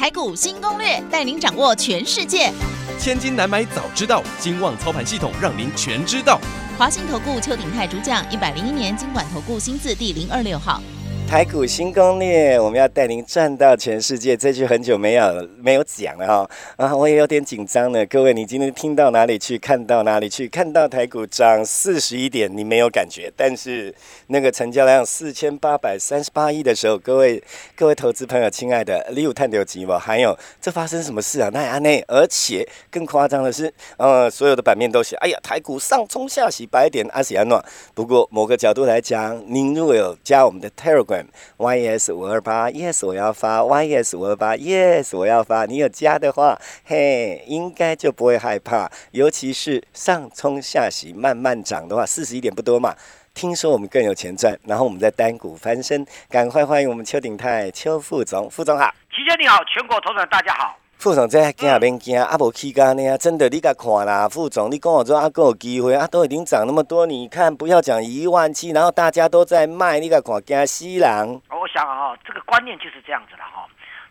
台股新攻略，带您掌握全世界。千金难买早知道，金旺操盘系统让您全知道。华信投顾邱鼎泰主讲，一百零一年经管投顾新字第零二六号。台股新攻略，我们要带您赚到全世界。这句很久没有没有讲了哈啊，我也有点紧张了。各位，你今天听到哪里去？看到哪里去？看到台股涨四十一点，你没有感觉，但是那个成交量四千八百三十八亿的时候，各位各位投资朋友，亲爱的，你有探到急吗？还有，这发生什么事啊？那安内，而且更夸张的是，呃，所有的版面都写，哎呀，台股上冲下洗，白点阿喜安诺。不过某个角度来讲，您如果有加我们的 Telegram。Yes 五二八，yes 我要发，yes 五二八，yes 我要发。你有加的话，嘿，应该就不会害怕。尤其是上冲下洗慢慢涨的话，四十一点不多嘛。听说我们更有钱赚，然后我们在单股翻身，赶快欢迎我们邱鼎泰邱副总，副总好。齐姐你好，全国投资大家好。副总在惊也免惊，啊无起价呢？真的，你甲看啦，副总，你跟我说啊，够有机会啊，都已经涨那么多，你看不要讲一万七，然后大家都在卖，你甲看惊死人。我想啊，这个观念就是这样子的哈。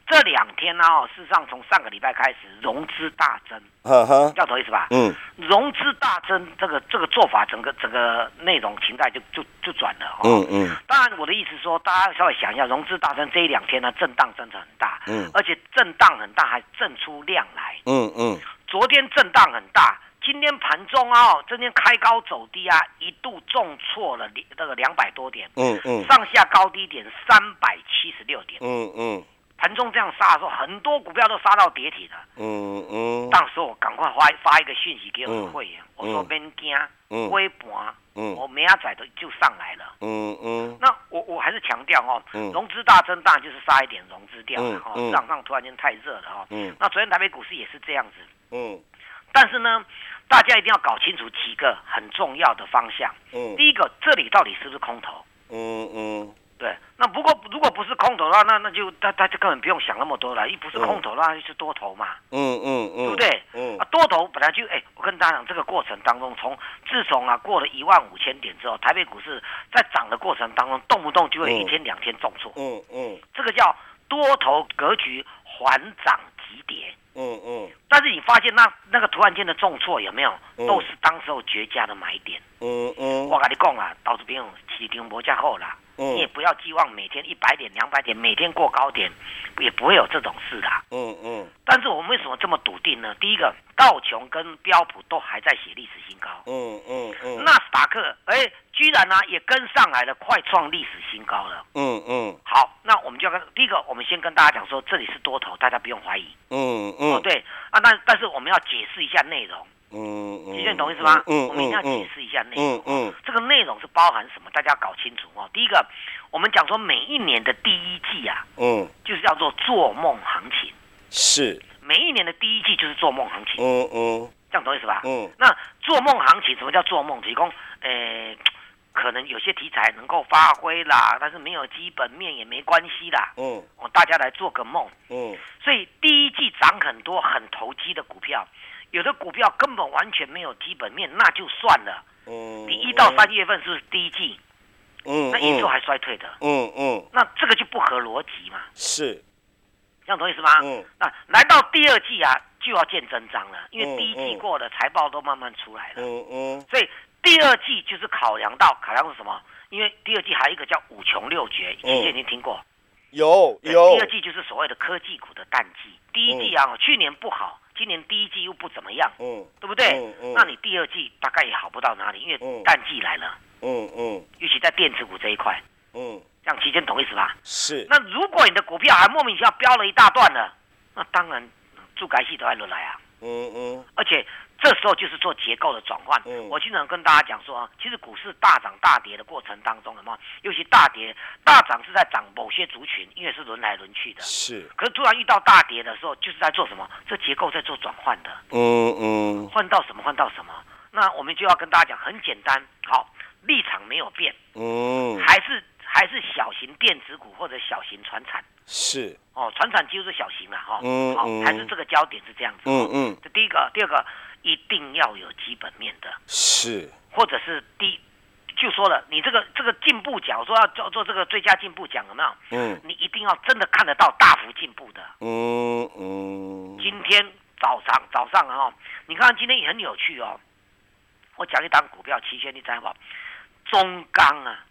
这两天呢，哦，事实上从上个礼拜开始融资大增，呵呵，要懂意思吧？嗯，融资大增，这个这个做法，整个整个内容情态就就就转了哈。嗯嗯。当然，我的意思说，大家稍微想一下，融资大增这一两天呢，震荡真的很大，嗯，而且震荡很大，还震出量来，嗯嗯。昨天震荡很大，今天盘中啊，今天开高走低啊，一度重挫了两这个两百多点，嗯嗯，上下高低点三百七十六点，嗯嗯。盘中这样杀的时候，很多股票都杀到跌停了。嗯嗯。当时我赶快发发一个讯息给我的会员，我说别惊，微盘，我明仔的就上来了。嗯嗯。那我我还是强调哦，融资大增当然就是杀一点融资掉了哈，市场上突然间太热了哈。嗯。那昨天台北股市也是这样子。嗯。但是呢，大家一定要搞清楚几个很重要的方向。嗯。第一个，这里到底是不是空头？嗯嗯。对，那不过如果不是空头的话，那那就大大家根本不用想那么多了。一不是空头的话，就是多头嘛。嗯嗯嗯，对不对？嗯啊，多头本来就哎，我跟大家讲，这个过程当中，从自从啊过了一万五千点之后，台北股市在涨的过程当中，动不动就会一天两天重挫。嗯嗯，这个叫多头格局缓涨急跌。嗯嗯，但是你发现那那个突然间的重挫有没有，都是当时候绝佳的买点。嗯嗯，我跟你讲啊，到这边市场无加后啦。你也不要寄望每天一百点、两百点，每天过高点，也不会有这种事的。嗯嗯。但是我们为什么这么笃定呢？第一个，道琼跟标普都还在写历史新高。嗯嗯嗯。纳斯达克，哎，居然呢也跟上来了，快创历史新高了。嗯嗯。好，那我们就要跟第一个，我们先跟大家讲说，这里是多头，大家不用怀疑。嗯嗯。哦对啊，但但是我们要解释一下内容。嗯嗯，你懂意思吗？嗯我们一定要解释一下内容。嗯嗯，这个内容是包含什么？大家要搞清楚哦。第一个，我们讲说每一年的第一季啊，嗯，就是叫做做梦行情。是。每一年的第一季就是做梦行情。嗯嗯，这样懂意思吧？嗯。那做梦行情，什么叫做梦？提供，诶，可能有些题材能够发挥啦，但是没有基本面也没关系啦。嗯。我大家来做个梦。嗯。所以第一季涨很多很投机的股票。有的股票根本完全没有基本面，那就算了。嗯，你一到三月份是不是第一季？嗯，那营收还衰退的。嗯嗯，那这个就不合逻辑嘛。是，这样懂意思吗？嗯，那来到第二季啊，就要见真章了，因为第一季过了，财报都慢慢出来了。嗯嗯，所以第二季就是考量到考量是什么？因为第二季还有一个叫五穷六绝，之前已经听过。有有。第二季就是所谓的科技股的淡季。第一季啊，去年不好。今年第一季又不怎么样，嗯，对不对？嗯嗯，那你第二季大概也好不到哪里，因为淡季来了，嗯嗯，尤其在电子股这一块，嗯，这样期间懂意思吧？是。那如果你的股票还莫名其妙飙了一大段呢，那当然，助改系都还轮来啊，嗯嗯，而且这时候就是做结构的转换。我经常跟大家讲说啊，其实股市大涨大跌的过程当中，什么？尤其大跌大涨是在涨某些族群，因为是轮来轮去的。是。可是突然遇到大跌的时候，就是在做什么？这结构在做转换的。嗯嗯。换到什么？换到什么？那我们就要跟大家讲，很简单，好，立场没有变。嗯。还是还是小型电子股或者小型船产。是。哦，船产就是小型了哈。嗯。好，还是这个焦点是这样子。嗯嗯。这第一个，第二个。一定要有基本面的，是，或者是第，就说了，你这个这个进步奖，我说要做做这个最佳进步奖，有没有？嗯，你一定要真的看得到大幅进步的。嗯嗯。今天早上早上哈，你看今天也很有趣哦。我讲一档股票，期权你猜不？中钢啊，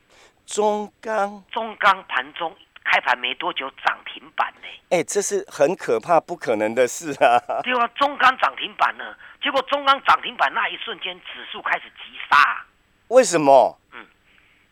中钢，中钢盘中。开盘没多久涨停板呢，哎，这是很可怕、不可能的事啊！对啊，中钢涨停板呢，结果中钢涨停板那一瞬间，指数开始急杀，为什么？嗯，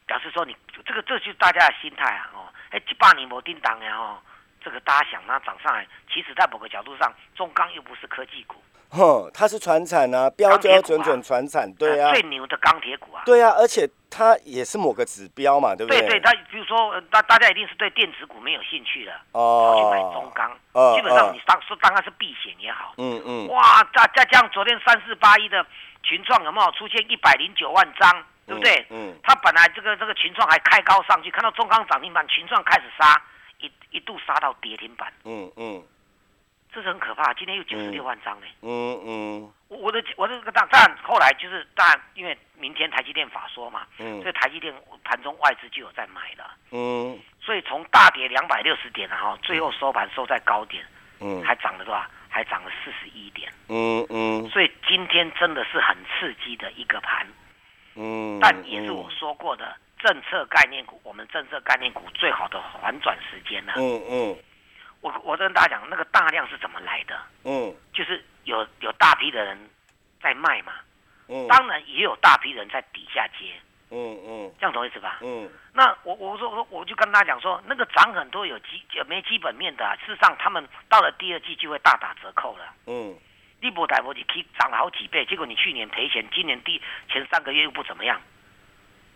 表示说你这个，这就是大家的心态啊！哦，哎，几百年没叮当呀！哦，这个大家想它涨上来，其实在某个角度上，中钢又不是科技股。哼，它是船产啊，标标准准船产，对啊，最牛的钢铁股啊，对啊，而且它也是某个指标嘛，对不对？对对，它比如说，大大家一定是对电子股没有兴趣的，哦，跑去买中钢，基本上你当说当然是避险也好，嗯嗯，哇，再再加上昨天三四八一的群创有没有出现一百零九万张，对不对？嗯，它本来这个这个群创还开高上去，看到中钢涨停板，群创开始杀，一一度杀到跌停板，嗯嗯。这是很可怕，今天又九十六万张呢。嗯嗯，我我的我的这个当但后来就是当然，因为明天台积电法说嘛，嗯，所以台积电盘中外资就有在买了。嗯，所以从大跌两百六十点然后最后收盘收在高点，嗯，还涨了多少？还涨了四十一点。嗯嗯，所以今天真的是很刺激的一个盘。嗯，但也是我说过的政策概念股，我们政策概念股最好的反转时间呢。嗯嗯。我我跟大家讲，那个大量是怎么来的？嗯，就是有有大批的人在卖嘛，嗯，当然也有大批人在底下接，嗯嗯，这样懂意思吧？嗯，那我我说我我就跟大家讲说，那个涨很多有基没基本面的，事实上他们到了第二季就会大打折扣了。嗯，利博台博你可以涨了好几倍，结果你去年赔钱，今年第前三个月又不怎么样。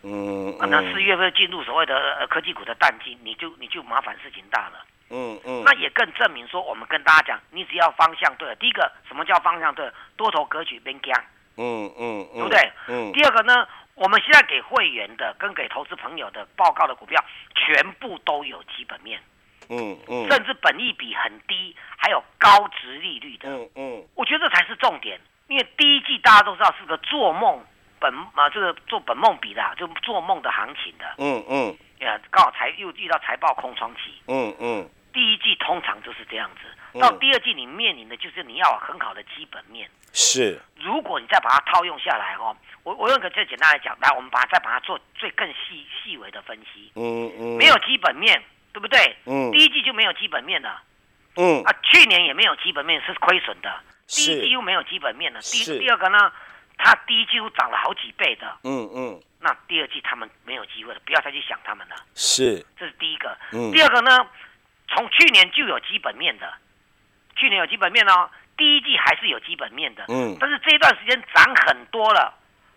嗯，那四月份进入所谓的科技股的淡季，你就你就麻烦事情大了。嗯嗯，那也更证明说，我们跟大家讲，你只要方向对了，第一个什么叫方向对？多头格局边疆，嗯嗯，对不对？嗯。第二个呢，我们现在给会员的跟给投资朋友的报告的股票，全部都有基本面，嗯嗯，甚至本益比很低，还有高值利率的，嗯嗯。我觉得这才是重点，因为第一季大家都知道是个做梦本啊，这个做本梦比的，就做梦的行情的，嗯嗯。呀，刚好财又遇到财报空窗期，嗯嗯。第一季通常就是这样子，到第二季你面临的就是你要很好的基本面。是，如果你再把它套用下来哦，我我用个最简单来讲，来我们把它再把它做最更细细微的分析。嗯嗯。没有基本面，对不对？嗯。第一季就没有基本面了。嗯。啊，去年也没有基本面是亏损的。第一季又没有基本面了。第第二个呢，它第一季又涨了好几倍的。嗯嗯。那第二季他们没有机会了，不要再去想他们了。是。这是第一个。嗯。第二个呢？从去年就有基本面的，去年有基本面哦，第一季还是有基本面的，嗯，但是这一段时间涨很多了，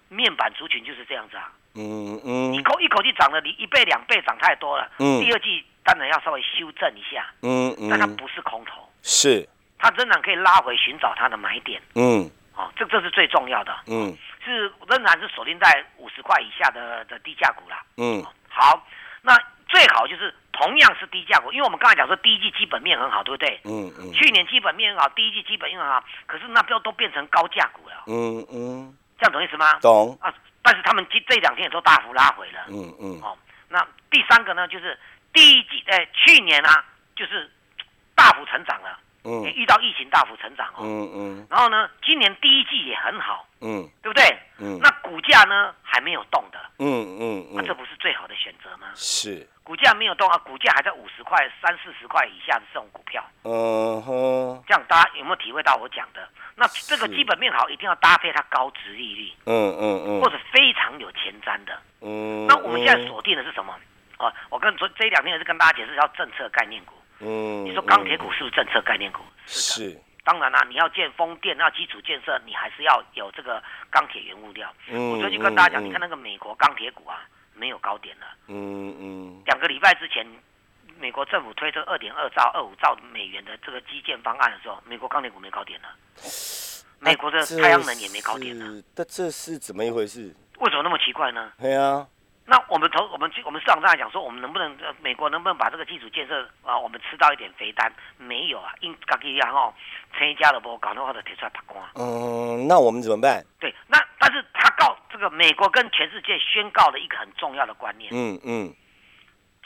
面板族群就是这样子啊，嗯嗯，一口一口气涨了，你一倍两倍涨太多了，嗯，第二季当然要稍微修正一下，嗯嗯，但它不是空头，是，它仍然可以拉回寻找它的买点，嗯，哦，这这是最重要的，嗯，是仍然是锁定在五十块以下的的低价股啦，嗯，好，那。最好就是同样是低价股，因为我们刚才讲说第一季基本面很好，对不对？嗯嗯。去年基本面很好，第一季基本面很好，可是那标都变成高价股了。嗯嗯。这样懂意思吗？懂。啊，但是他们这这两天也都大幅拉回了。嗯嗯。哦，那第三个呢，就是第一季，呃，去年啊，就是大幅成长了。嗯。遇到疫情大幅成长哦。嗯嗯。然后呢，今年第一季也很好。嗯。对不对？嗯。那股价呢，还没有动的。嗯嗯。那这不是最好的选择吗？是。股价没有动啊，股价还在五十块、三四十块以下的这种股票，嗯哼，这样大家有没有体会到我讲的？那这个基本面好，一定要搭配它高值利率，嗯嗯嗯，或者非常有前瞻的，嗯。那我们现在锁定的是什么？哦，我跟昨这两天也是跟大家解释，叫政策概念股。嗯，你说钢铁股是不是政策概念股？是的。当然啦，你要建风电，那基础建设你还是要有这个钢铁原物料。嗯，我最近跟大家讲，你看那个美国钢铁股啊，没有高点了。嗯嗯。两个礼拜之前，美国政府推出二点二兆、二五兆美元的这个基建方案的时候，美国钢铁股没高点了。美国的太阳能也没高点了。那这是怎么一回事？为什么那么奇怪呢？对啊。那我们投我们去我们市场上来讲说，我们能不能美国能不能把这个基础建设啊，我们吃到一点肥单？没有啊，因刚一样哦，成一家的不搞的话的铁出来打工啊。嗯，那我们怎么办？对，那但是他告这个美国跟全世界宣告了一个很重要的观念。嗯嗯，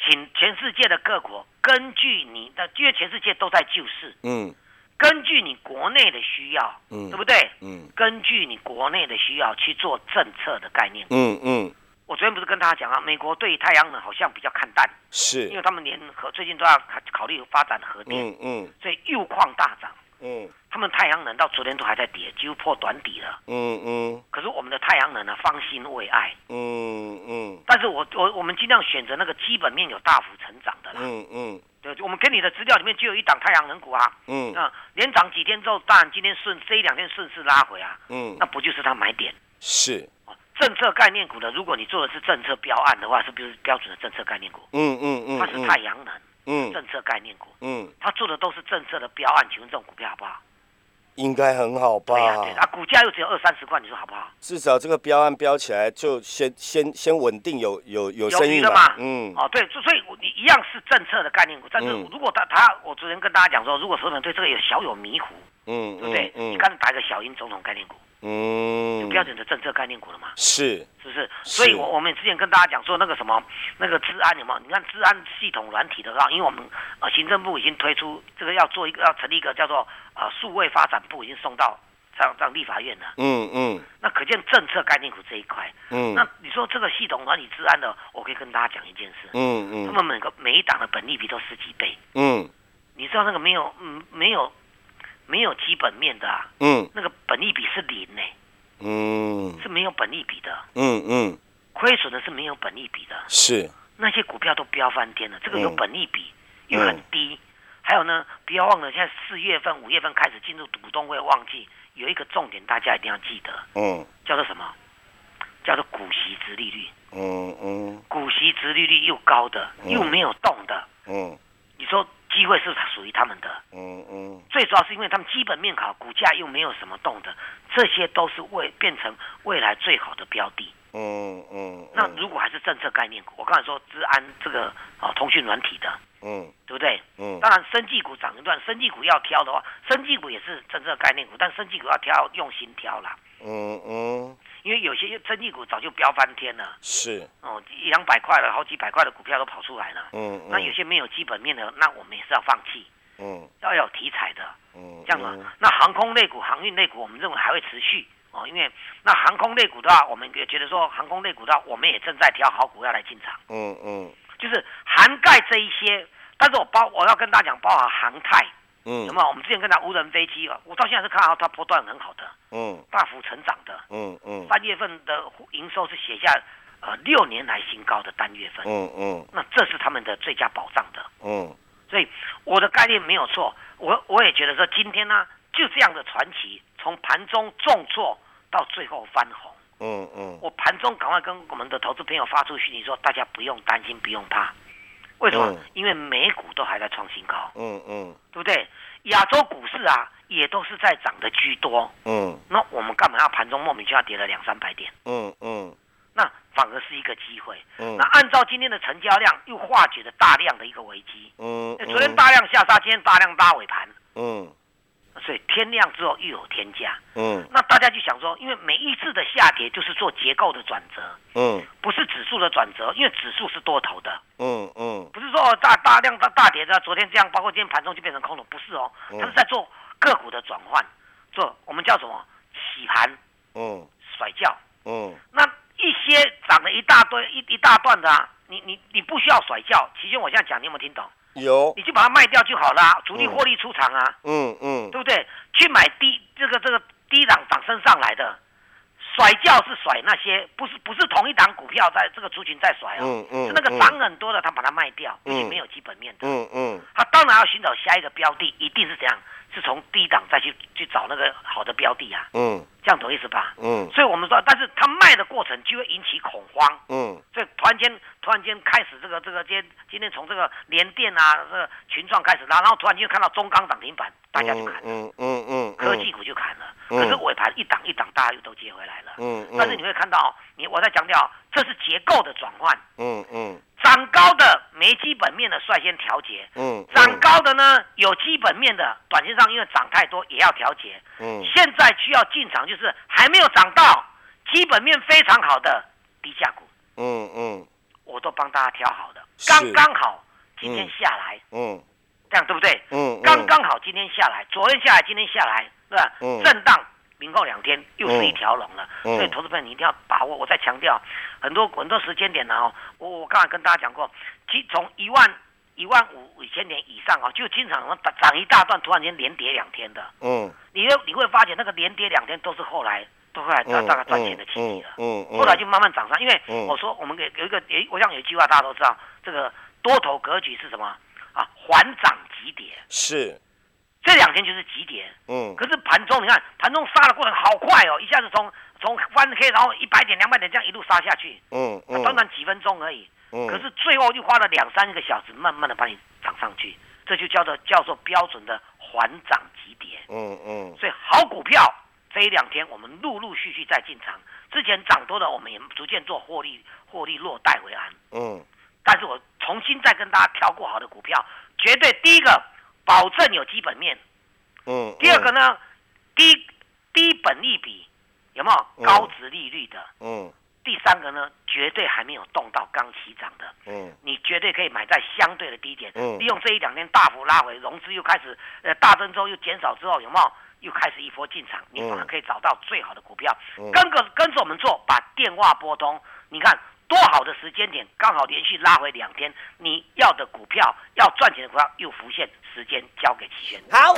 请全世界的各国根据你的，因为全世界都在救市。嗯，根据你国内的需要，嗯，对不对？嗯，根据你国内的需要去做政策的概念。嗯嗯。我昨天不是跟大家讲啊，美国对太阳能好像比较看淡，是。因为他们连核最近都要考考虑发展核电，嗯嗯，所以铀矿大涨，嗯，他们太阳能到昨天都还在跌，几乎破短底了，嗯嗯，可是我们的太阳能呢，方兴未艾，嗯嗯，但是我我我们尽量选择那个基本面有大幅成长的啦，嗯嗯，对，我们给你的资料里面就有一档太阳能股啊，嗯。啊，连涨几天之后，当然今天顺这一两天顺势拉回啊，嗯，那不就是它买点？是。政策概念股呢，如果你做的是政策标案的话，是不是标准的政策概念股？嗯嗯嗯，它是太阳能，嗯，政策概念股，嗯，它做的都是政策的标案，请问这种股票好不好？应该很好吧？对啊，对啊，股价又只有二三十块，你说好不好？至少这个标案标起来，就先先先稳定，有有有生意了嘛？嗯，哦，对，所以你一样是政策的概念股，但是如果他他，我昨天跟大家讲说，如果投资人对这个有小有迷糊，嗯，对不对？你刚才打一个小英总统概念股。嗯，有标准的政策概念股了吗？是，是不是？所以，我我们之前跟大家讲说，那个什么，那个治安有没有？你看治安系统软体的话，因为我们呃行政部已经推出这个要做一个要成立一个叫做呃数位发展部，已经送到上上立法院了。嗯嗯。那可见政策概念股这一块，嗯，那你说这个系统软体治安的，我可以跟大家讲一件事。嗯嗯。他们每个每一档的本利比都十几倍。嗯。你知道那个没有嗯没有。没有基本面的，嗯，那个本利比是零呢，嗯，是没有本利比的，嗯嗯，亏损的是没有本利比的，是。那些股票都飙翻天了，这个有本利比又很低，还有呢，不要忘了，现在四月份、五月份开始进入股东会旺季，有一个重点大家一定要记得，嗯，叫做什么？叫做股息值利率，嗯嗯，股息值利率又高的，又没有动的，嗯，你说。机会是属于他们的，嗯嗯，最主要是因为他们基本面好，股价又没有什么动的，这些都是未变成未来最好的标的，嗯嗯。那如果还是政策概念股，我刚才说治安这个啊，通讯软体的，嗯，对不对？嗯。当然，生技股涨一段，生技股要挑的话，生技股也是政策概念股，但生技股要挑，用心挑啦，嗯嗯。因为有些生技股早就飙翻天了，是哦，一两百块的好几百块的股票都跑出来了。嗯，那有些没有基本面的，那我们也是要放弃。嗯，要有题材的。嗯，这样子。那航空类股、航运类股，我们认为还会持续哦，因为那航空类股的话，我们也觉得说航空类股的话，我们也正在挑好股要来进场。嗯嗯，就是涵盖这一些，但是我包我要跟大家讲，包含航太。嗯，那么我们之前跟他无人飞机啊，我到现在是看到它波段很好的，嗯，大幅成长的，嗯嗯，三月份的营收是写下呃六年来新高的单月份，嗯嗯，那这是他们的最佳保障的，嗯，所以我的概念没有错，我我也觉得说今天呢就这样的传奇，从盘中重挫到最后翻红，嗯嗯，我盘中赶快跟我们的投资朋友发出讯息说，大家不用担心，不用怕。为什么？因为美股都还在创新高，嗯嗯，对不对？亚洲股市啊，也都是在涨的居多，嗯。那我们干嘛要盘中莫名其妙跌了两三百点？嗯嗯。那反而是一个机会。嗯。那按照今天的成交量，又化解了大量的一个危机。嗯。昨天大量下杀，今天大量拉尾盘。嗯。所以天亮之后又有天价，嗯，那大家就想说，因为每一次的下跌就是做结构的转折，嗯，不是指数的转折，因为指数是多头的，嗯嗯，不是说大大量大大跌的，昨天这样，包括今天盘中就变成空头，不是哦，它是在做个股的转换，做我们叫什么洗盘，嗯，甩轿，嗯，那一些涨了一大堆一一大段的，啊，你你你不需要甩轿，其实我现在讲，你有没有听懂？有，你就把它卖掉就好了，主力获利出场啊，嗯嗯，对不对？去买低这个这个低档涨升上来的，甩掉是甩那些不是不是同一档股票在这个族群在甩哦，嗯嗯，是那个涨很多的他把它卖掉，而且没有基本面的，嗯嗯，他当然要寻找下一个标的，一定是这样，是从低档再去去找那个好的标的啊。嗯，这样懂意思吧？嗯，所以我们说，但是它卖的过程就会引起恐慌。嗯，所以突然间突然间开始这个这个今今天从这个联电啊这个群创开始拉，然后突然间看到中钢涨停板，大家就砍了。嗯嗯嗯，科技股就砍了。可是尾盘一档一档，大家又都接回来了。嗯嗯，但是你会看到，你我在强调，这是结构的转换。嗯嗯。涨高的没基本面的率先调节，嗯，涨高的呢有基本面的，短期上因为涨太多也要调节，嗯，现在需要进场就是还没有涨到基本面非常好的低价股，嗯嗯，我都帮大家挑好的，刚刚好今天下来，嗯，这样对不对？嗯，刚刚好今天下来，昨天下来今天下来，对吧？嗯，震荡。明后两天又是一条龙了，所以投资朋友你一定要把握。我再强调，很多很多时间点呢哦，我我刚才跟大家讲过，即从一万一万五五千点以上啊，就经常涨涨一大段，突然间连跌两天的。嗯，你会你会发现那个连跌两天都是后来都后来大大概赚钱的契机了。嗯嗯，后来就慢慢涨上，因为我说我们有有一个有我想有一句话大家都知道，这个多头格局是什么？啊？缓涨急跌。是。这两天就是急跌，嗯，可是盘中你看盘中杀的过程好快哦，一下子从从翻黑，然后一百点两百点这样一路杀下去，嗯嗯，短短几分钟而已，嗯，可是最后就花了两三个小时，慢慢的把你涨上去，这就叫做叫做标准的缓涨急跌，嗯嗯，所以好股票这一两天我们陆陆续续在进场，之前涨多的我们也逐渐做获利获利落袋为安，嗯，但是我重新再跟大家挑过好的股票，绝对第一个。保证有基本面，嗯。第二个呢，低低本利比，有没有高值利率的？嗯。第三个呢，绝对还没有动到刚起涨的，嗯。你绝对可以买在相对的低点，嗯。利用这一两天大幅拉回，融资又开始呃大增之后又减少之后，有没有又开始一波进场？你反而可以找到最好的股票，跟个跟着我们做，把电话拨通，你看。多好的时间点，刚好连续拉回两天，你要的股票要赚钱的股票又浮现，时间交给齐轩。好，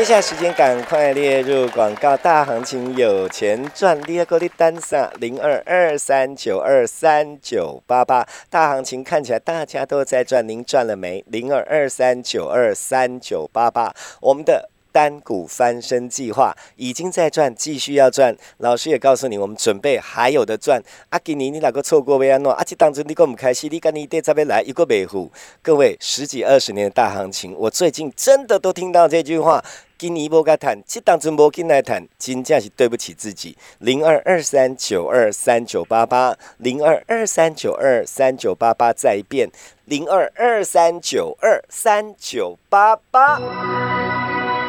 接下来时间赶快列入广告大行情，有钱赚，列个的单上零二二三九二三九八八，大行情看起来大家都在赚，您赚了没？零二二三九二三九八八，我们的。单股翻身计划已经在赚，继续要赚。老师也告诉你，我们准备还有的赚。阿吉尼，你哪个错过维安诺？阿吉当初你跟我们开戏，你跟你爹这边来一个维护。各位十几二十年的大行情，我最近真的都听到这句话。今尼波该谈，这当真波进来谈，真正是对不起自己。零二二三九二三九八八，零二二三九二三九八八，再一遍，零二二三九二三九八八。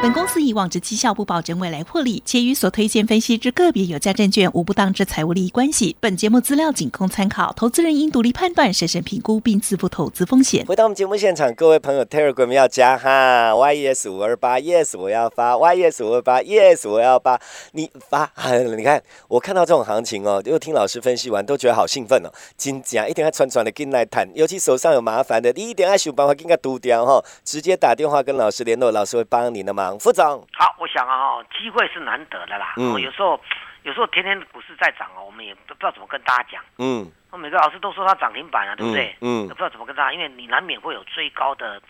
本公司以往之绩效不保证未来获利，且与所推荐分析之个别有价证券无不当之财务利益关系。本节目资料仅供参考，投资人应独立判断、审慎评估并自负投资风险。回到我们节目现场，各位朋友，Telegram 要加哈，Yes 五二八，Yes 我要发，Yes 五二八，Yes 我要发，你发，你看我看到这种行情哦，又听老师分析完，都觉得好兴奋哦。金价一定要串串的跟来谈，尤其手上有麻烦的，你一定要想办法给它堵掉哈，直接打电话跟老师联络，老师会帮你的嘛好，我想啊，机会是难得的啦。嗯，有时候，有时候天天股市在涨哦，我们也不知道怎么跟大家讲。嗯，我每个老师都说它涨停板啊，对不对？嗯，不知道怎么跟大家，因为你难免会有追高的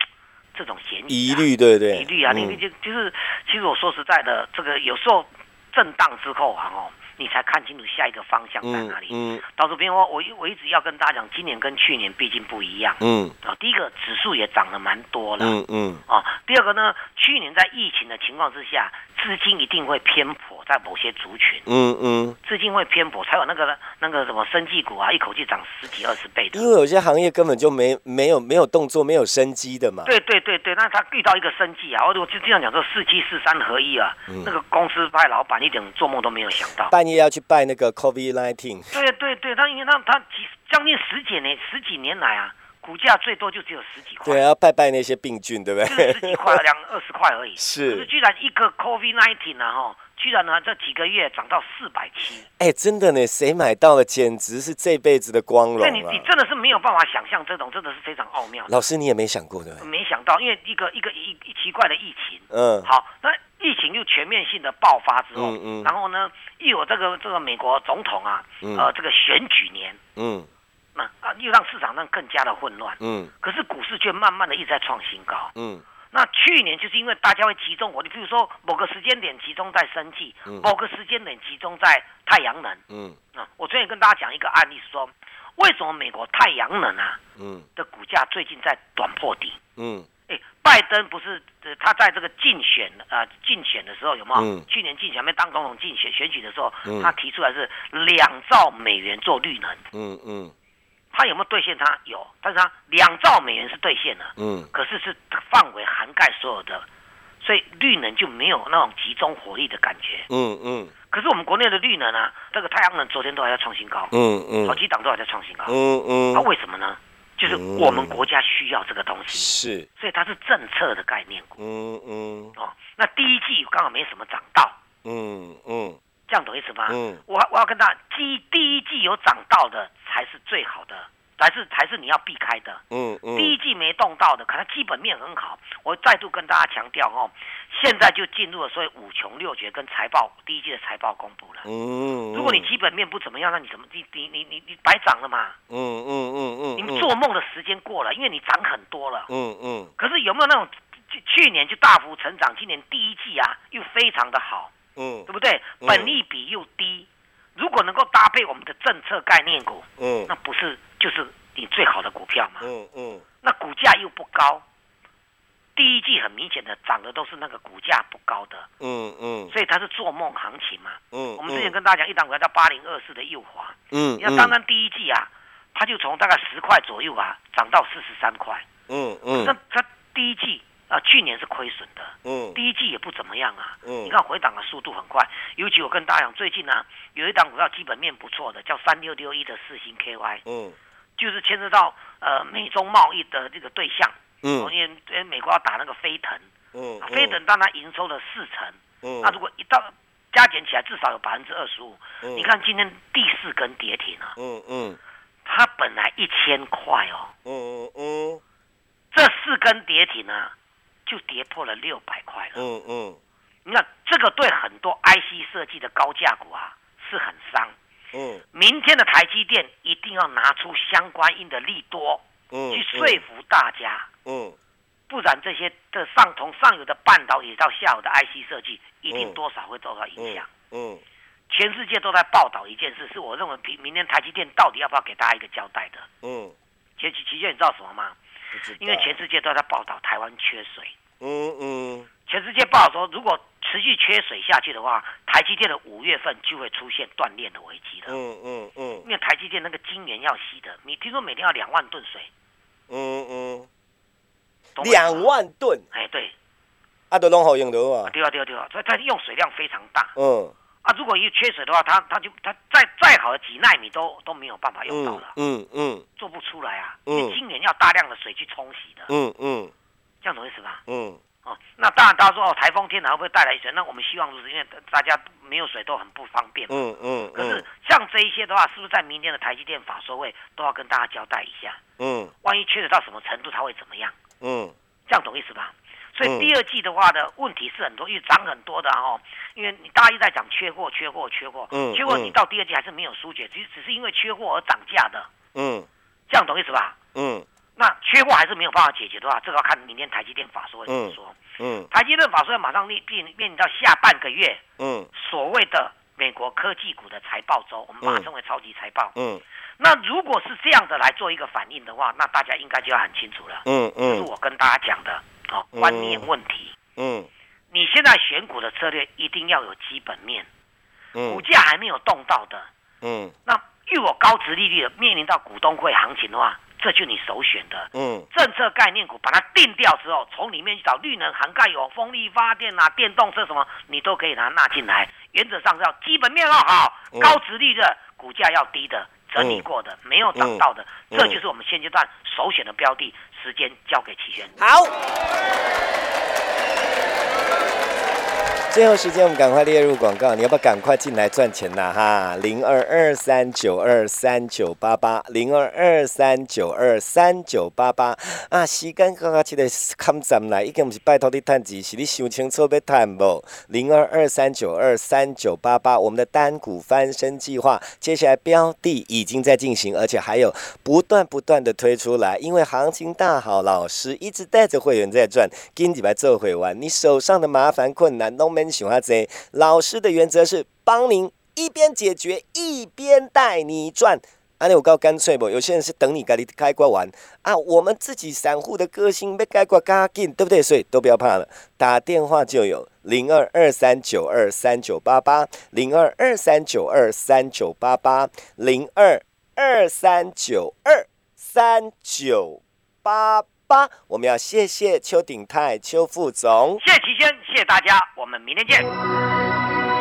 这种嫌疑。疑虑，对不对？疑虑啊，你就就是，其实我说实在的，这个有时候震荡之后啊，哦。你才看清楚下一个方向在哪里。嗯，到这边我我我一直要跟大家讲，今年跟去年毕竟不一样。嗯，啊，第一个指数也涨得蛮多了。嗯嗯，啊，第二个呢，去年在疫情的情况之下，资金一定会偏颇在某些族群。嗯嗯，资金会偏颇，才有那个那个什么生技股啊，一口气涨十几二十倍的。因为有些行业根本就没没有没有动作，没有生机的嘛。对对对对，那他遇到一个生机啊，我就经常讲说四七四三合一啊，那个公司派老板一点做梦都没有想到。半夜要去拜那个 COVID nineteen。对对对，他因为他他几将近十几年十几年来啊，股价最多就只有十几块。对，要拜拜那些病菌，对不对？十几块，两二十块而已。是。可是居然一个 COVID nineteen 啊哈，居然呢这几个月涨到四百七。哎，真的呢，谁买到了，简直是这辈子的光荣。你你真的是没有办法想象这种，真的是非常奥妙。老师，你也没想过对？没想到，因为一个一个一一奇怪的疫情。嗯。好，那。疫情又全面性的爆发之后嗯，然后呢，又有这个这个美国总统啊，呃，这个选举年，嗯，那啊，又让市场上更加的混乱。嗯，可是股市却慢慢的一直在创新高。嗯，那去年就是因为大家会集中火力，比如说某个时间点集中在生气，某个时间点集中在太阳能。嗯，啊，我昨天跟大家讲一个案例，是说为什么美国太阳能啊，嗯，的股价最近在短破底。嗯。拜登不是他在这个竞选呃竞选的时候有没有？去年竞选没当总统竞选选举的时候，他提出来是两兆美元做绿能。嗯嗯，他有没有兑现？它有，但是它两兆美元是兑现了。嗯，可是是范围涵盖所有的，所以绿能就没有那种集中火力的感觉。嗯嗯，可是我们国内的绿能啊，这个太阳能昨天都还在创新高。嗯嗯，好几档都还在创新高。嗯嗯，那为什么呢？就是我们国家需要这个东西，是，所以它是政策的概念股。嗯嗯，哦，那第一季刚好没什么涨到，嗯嗯，这样懂意思吗？嗯，我我要跟大家，第第一季有涨到的才是最好的。才是才是你要避开的，嗯嗯，第一季没动到的，可能基本面很好。我再度跟大家强调哦，现在就进入了所谓五穷六绝跟财报第一季的财报公布了。嗯，如果你基本面不怎么样，那你怎么你你你你你白涨了嘛？嗯嗯嗯嗯，你做梦的时间过了，因为你涨很多了。嗯嗯，可是有没有那种去去年就大幅成长，今年第一季啊又非常的好，嗯，对不对？本利比又低。如果能够搭配我们的政策概念股，嗯，那不是就是你最好的股票嘛？嗯嗯，那股价又不高，第一季很明显的涨的都是那个股价不高的，嗯嗯，所以它是做梦行情嘛。嗯，我们之前跟大家讲一档股票叫八零二四的右华，嗯，你看刚刚第一季啊，它就从大概十块左右啊涨到四十三块，嗯嗯，那它第一季。啊，去年是亏损的，嗯，第一季也不怎么样啊，嗯，你看回档的速度很快，尤其我跟大家讲，最近呢有一档股票基本面不错的，叫三六六一的四星 KY，嗯，就是牵涉到呃美中贸易的这个对象，嗯，因为美国要打那个飞腾，嗯，飞腾当然营收了四成，嗯，那如果一到加减起来至少有百分之二十五，你看今天第四根跌停了，嗯嗯，它本来一千块哦，嗯嗯嗯，这四根跌停呢。就跌破了六百块了。嗯嗯，你看这个对很多 IC 设计的高价股啊是很伤。嗯，明天的台积电一定要拿出相关应的利多，嗯，去说服大家。嗯，不然这些的上从上游的半导体到下游的 IC 设计，一定多少会受到影响。嗯，全世界都在报道一件事，是我认为明明天台积电到底要不要给大家一个交代的。嗯，其实其实你知道什么吗？因为全世界都在报道台湾缺水。嗯嗯，全世界不好说，如果持续缺水下去的话，台积电的五月份就会出现断裂的危机了。嗯嗯嗯，因为台积电那个晶圆要洗的，你听说每天要两万吨水？嗯嗯，两万吨？哎，对，啊，都弄好用的啊。对啊对啊对啊，所以它用水量非常大。嗯，啊，如果一缺水的话，它它就它再再好的几纳米都都没有办法用到了。嗯嗯，做不出来啊，因为晶圆要大量的水去冲洗的。嗯嗯。这样懂意思吧？嗯，哦，那当然，大家说哦，台风天然后会带来水，那我们希望如此，因为大家没有水都很不方便。嗯嗯。可是像这一些的话，是不是在明天的台积电法说会都要跟大家交代一下？嗯。万一缺水到什么程度，它会怎么样？嗯。这样懂意思吧？所以第二季的话的问题是很多，因为涨很多的哦，因为你大家一直在讲缺货、缺货、缺货，嗯，缺货你到第二季还是没有疏解，其实只是因为缺货而涨价的。嗯。这样懂意思吧？嗯。那缺货还是没有办法解决的话，这个要看明天台积电法说会怎么说。嗯，台积电法说马上面面面临到下半个月，嗯，所谓的美国科技股的财报周，我们把它称为超级财报。嗯，那如果是这样的来做一个反应的话，那大家应该就要很清楚了。嗯嗯，是我跟大家讲的哦，观念问题。嗯，你现在选股的策略一定要有基本面，股价还没有动到的。嗯，那遇我高值利率的面临到股东会行情的话。这就你首选的，嗯，政策概念股，把它定掉之后，从里面去找绿能涵盖有风力发电啊、电动车什么，你都可以拿纳进来。原则上是要基本面要好，高值率的股价要低的，整理过的，没有涨到的，这就是我们现阶段首选的标的。时间交给齐轩。好。最后时间，我们赶快列入广告。你要不要赶快进来赚钱呐？哈，零二二三九二三九八八，零二二三九二三九八八啊！时间刚刚起来看站来，已经不是拜托你探钱，是你想清楚要探不？零二二三九二三九八八，我们的单股翻身计划，接下来标的已经在进行，而且还有不断不断的推出来，因为行情大好，老师一直带着会员在赚，跟几百做会完，你手上的麻烦困难都没。喜欢这老师的原则是帮您一边解决一边带你赚。阿你我告干脆不？有些人是等你给你开挂完啊。我们自己散户的个性被开挂嘎紧，对不对？所以都不要怕了，打电话就有零二二三九二三九八八零二二三九二三九八八零二二三九二三九八八。我们要谢谢邱鼎泰邱副总，谢谢齐轩，谢谢大家，我们明天见。